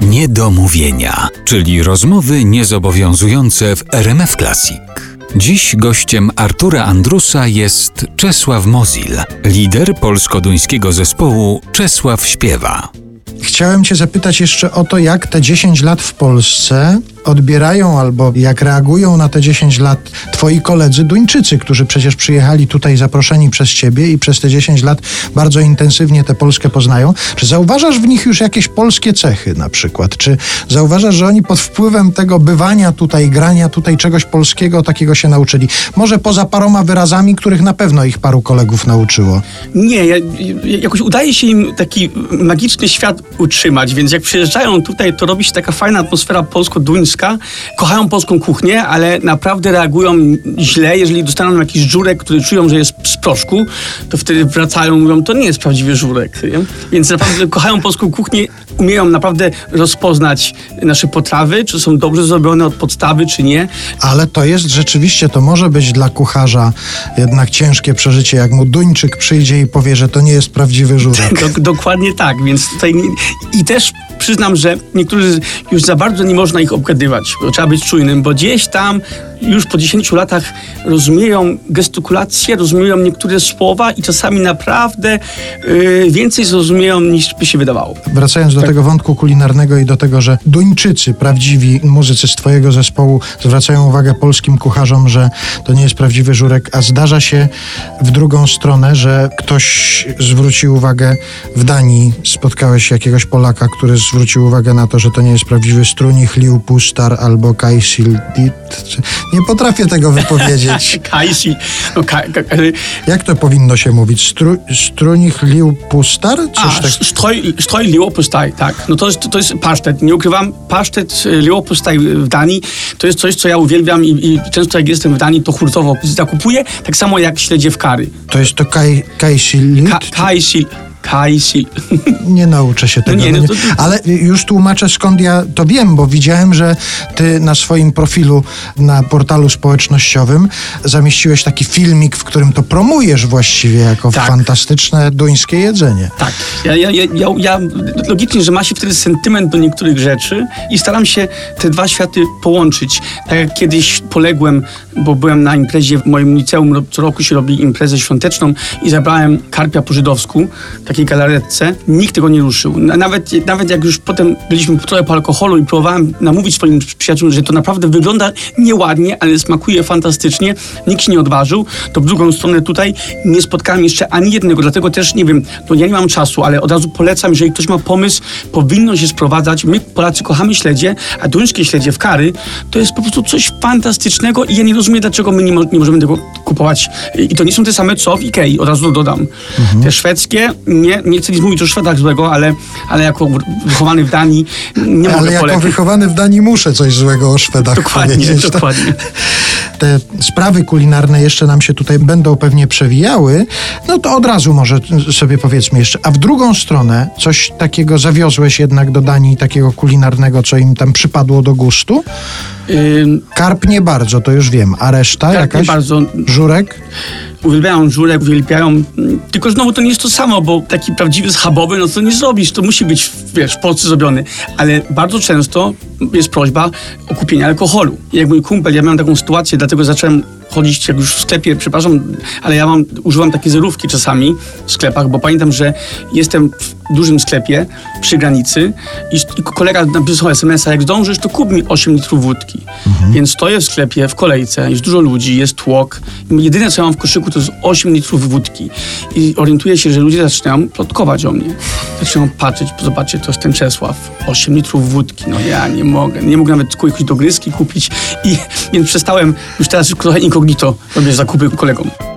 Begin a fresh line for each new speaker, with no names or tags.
Niedomówienia, czyli rozmowy niezobowiązujące w RMF Classic. Dziś gościem Artura Andrusa jest Czesław Mozil, lider polsko-duńskiego zespołu Czesław Śpiewa.
Chciałem Cię zapytać jeszcze o to, jak te 10 lat w Polsce odbierają albo jak reagują na te 10 lat Twoi koledzy Duńczycy, którzy przecież przyjechali tutaj zaproszeni przez Ciebie i przez te 10 lat bardzo intensywnie tę Polskę poznają. Czy zauważasz w nich już jakieś polskie cechy na przykład? Czy zauważasz, że oni pod wpływem tego bywania tutaj, grania tutaj czegoś polskiego takiego się nauczyli? Może poza paroma wyrazami, których na pewno ich paru kolegów nauczyło.
Nie, ja, jakoś udaje się im taki magiczny świat utrzymać, więc jak przyjeżdżają tutaj, to robi się taka fajna atmosfera polsko-duńska. Kochają polską kuchnię, ale naprawdę reagują źle, jeżeli dostaną jakiś żurek, który czują, że jest z proszku, to wtedy wracają i mówią, to nie jest prawdziwy żurek. Nie? Więc naprawdę kochają polską kuchnię, umieją naprawdę rozpoznać nasze potrawy, czy są dobrze zrobione od podstawy, czy nie.
Ale to jest rzeczywiście, to może być dla kucharza jednak ciężkie przeżycie, jak mu Duńczyk przyjdzie i powie, że to nie jest prawdziwy żurek.
Dok- dokładnie tak, więc tutaj nie, i też przyznam, że niektórzy już za bardzo nie można ich obgadywać, bo trzeba być czujnym, bo gdzieś tam już po 10 latach rozumieją gestykulację, rozumieją niektóre słowa i czasami naprawdę yy, więcej zrozumieją niż by się wydawało.
Wracając do tego wątku kulinarnego i do tego, że Duńczycy, prawdziwi muzycy z Twojego zespołu zwracają uwagę polskim kucharzom, że to nie jest prawdziwy żurek, a zdarza się w drugą stronę, że ktoś zwrócił uwagę w Danii, spotkałeś jakiegoś Polaka, który zwrócił uwagę na to, że to nie jest prawdziwy strunich, liu pustar albo kajsil. Nie potrafię tego wypowiedzieć.
Kajsi, no, ka, ka,
Jak to powinno się mówić? Stru, strunich, liu pustar?
A,
Coś tak...
stroj, stroj tak. No to jest, to jest pasztet. Nie ukrywam, pasztet y, liłopustaj w Danii to jest coś, co ja uwielbiam i, i często jak jestem w Danii, to hurtowo zakupuję, tak samo jak śledzie w kary.
To jest to kaj, kajsil?
Ka. Kajsil.
Nie nauczę się tego.
nie,
no
no
nie.
to-
Ale już tłumaczę skąd ja to wiem, bo widziałem, że ty na swoim profilu na portalu społecznościowym zamieściłeś taki filmik, w którym to promujesz właściwie jako
Tak.
fantastyczne duńskie jedzenie.
Tak. Ja, ja, ja, ja, logicznie, że ma się wtedy sentyment do niektórych rzeczy i staram się te dwa światy połączyć. Tak jak kiedyś poległem, bo byłem na imprezie w moim liceum, co roku się robi imprezę świąteczną i zabrałem karpia po żydowsku, takiej galaretce. Nikt tego nie ruszył. Na- Nawet, nawet jak już potem byliśmy trochę po alkoholu i próbowałem namówić swoim przyjaciółom, że to naprawdę wygląda nieładnie, ale smakuje fantastycznie, nikt się nie odważył, to w drugą stronę tutaj nie spotkałem jeszcze ani jednego, dlatego też nie wiem, to ja nie mam czasu, ale od razu polecam, jeżeli ktoś ma pomysł, powinno się sprowadzać. My Polacy kochamy śledzie, a duńskie śledzie w kary to jest po prostu coś fantastycznego i ja nie rozumiem, dlaczego my nie, mo- nie możemy tego kupować. I to nie są te same co w Ikei, od razu dodam. Te szwedzkie, nie, nie chcę nic mówić o Szwedach złego, ale, ale jako wychowany w Danii nie mogę
Ale jako wychowany w Danii muszę coś złego o Szwedach
Dokładnie,
powiedzieć. tak?
dokładnie.
Te sprawy kulinarne jeszcze nam się tutaj będą pewnie przewijały, no to od razu może sobie powiedzmy jeszcze. A w drugą stronę coś takiego zawiozłeś jednak do Danii, takiego kulinarnego, co im tam przypadło do gustu? Karp nie bardzo, to już wiem. A reszta
tak,
jakaś?
nie bardzo.
Żurek?
uwielbiają żurek, uwielbiają. mm, Tylko znowu to nie jest to samo, bo taki prawdziwy schabowy, no to nie zrobisz. To musi być, wiesz, w Polsce zrobiony. Ale bardzo często jest prośba o kupienie alkoholu. I jak mój kumpel, ja miałem taką sytuację, dlatego zacząłem chodzić jak już w sklepie, przepraszam, ale ja mam, używam takie zerówki czasami w sklepach, bo pamiętam, że jestem w dużym sklepie przy granicy i, i kolega napisał SMS-a, jak zdążysz, to kup mi 8 litrów wódki. Więc stoję w sklepie, w kolejce, jest dużo ludzi, jest tłok. I jedyne, co ja mam w koszyku, to jest 8 litrów wódki. I orientuję się, że ludzie zaczynają plotkować o mnie. Zaczynają patrzeć, zobaczcie, to jest ten Czesław. 8 litrów wódki, no ja nie mogę. Nie mogę nawet jakieś dogryzki kupić. I więc przestałem, już teraz trochę incognito robię zakupy kolegom.